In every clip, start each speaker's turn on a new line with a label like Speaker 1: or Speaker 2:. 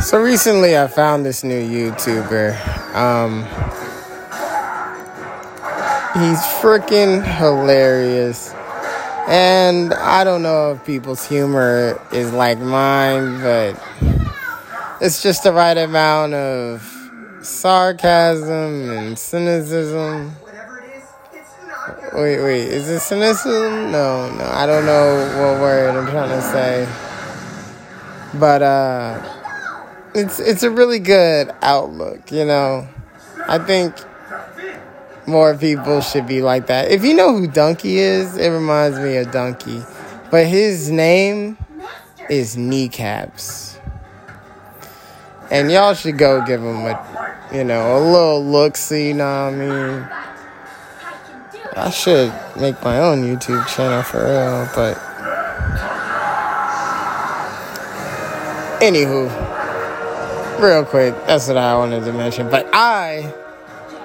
Speaker 1: So recently, I found this new YouTuber. Um, he's freaking hilarious. And I don't know if people's humor is like mine, but it's just the right amount of sarcasm and cynicism. Wait, wait, is it cynicism? No, no, I don't know what word I'm trying to say. But, uh, it's it's a really good outlook, you know. I think more people should be like that. If you know who Donkey is, it reminds me of Donkey. But his name is Kneecaps. And y'all should go give him a you know, a little look see, you know what I mean? I should make my own YouTube channel for real, but anywho real quick, that's what I wanted to mention. But I,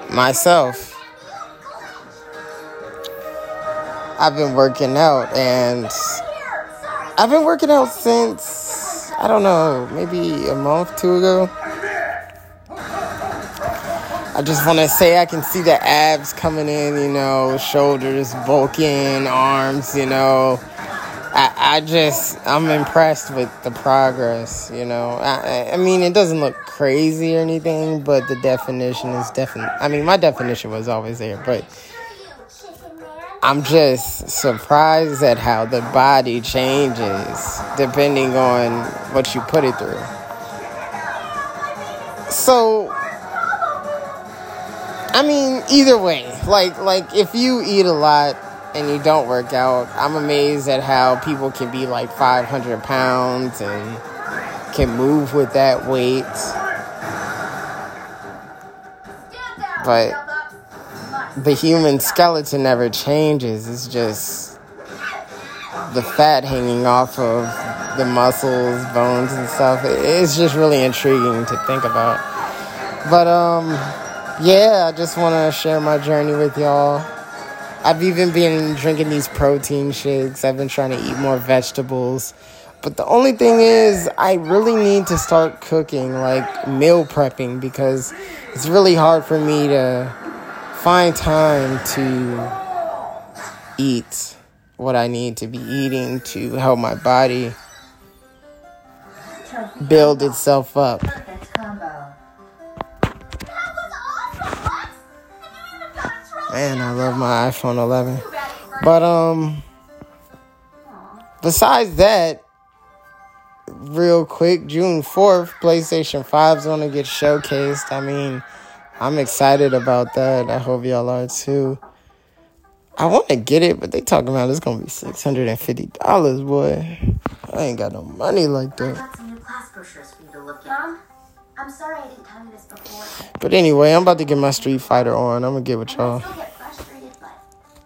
Speaker 1: myself, I've been working out and I've been working out since, I don't know, maybe a month, two ago. I just want to say I can see the abs coming in, you know, shoulders bulking, arms, you know I, just I'm impressed with the progress. You know, I, I mean it doesn't look crazy or anything, but the definition is definitely. I mean, my definition was always there, but I'm just surprised at how the body changes depending on what you put it through. So, I mean, either way, like like if you eat a lot and you don't work out, I'm amazed at how people can be like 500 pounds and can move with that weight. But the human skeleton never changes. It's just the fat hanging off of the muscles, bones, and stuff. It's just really intriguing to think about. But, um, yeah, I just want to share my journey with y'all. I've even been drinking these protein shakes. I've been trying to eat more vegetables. But the only thing is, I really need to start cooking, like meal prepping, because it's really hard for me to find time to eat what I need to be eating to help my body build itself up. Man, I love my iPhone 11. But um besides that, real quick, June 4th, PlayStation 5 is going to get showcased. I mean, I'm excited about that. I hope y'all are too. I want to get it, but they talking about it's going to be $650, boy. I ain't got no money like that. I'm sorry I didn't tell you this before. But anyway, I'm about to get my Street Fighter on. I'm gonna get with y'all.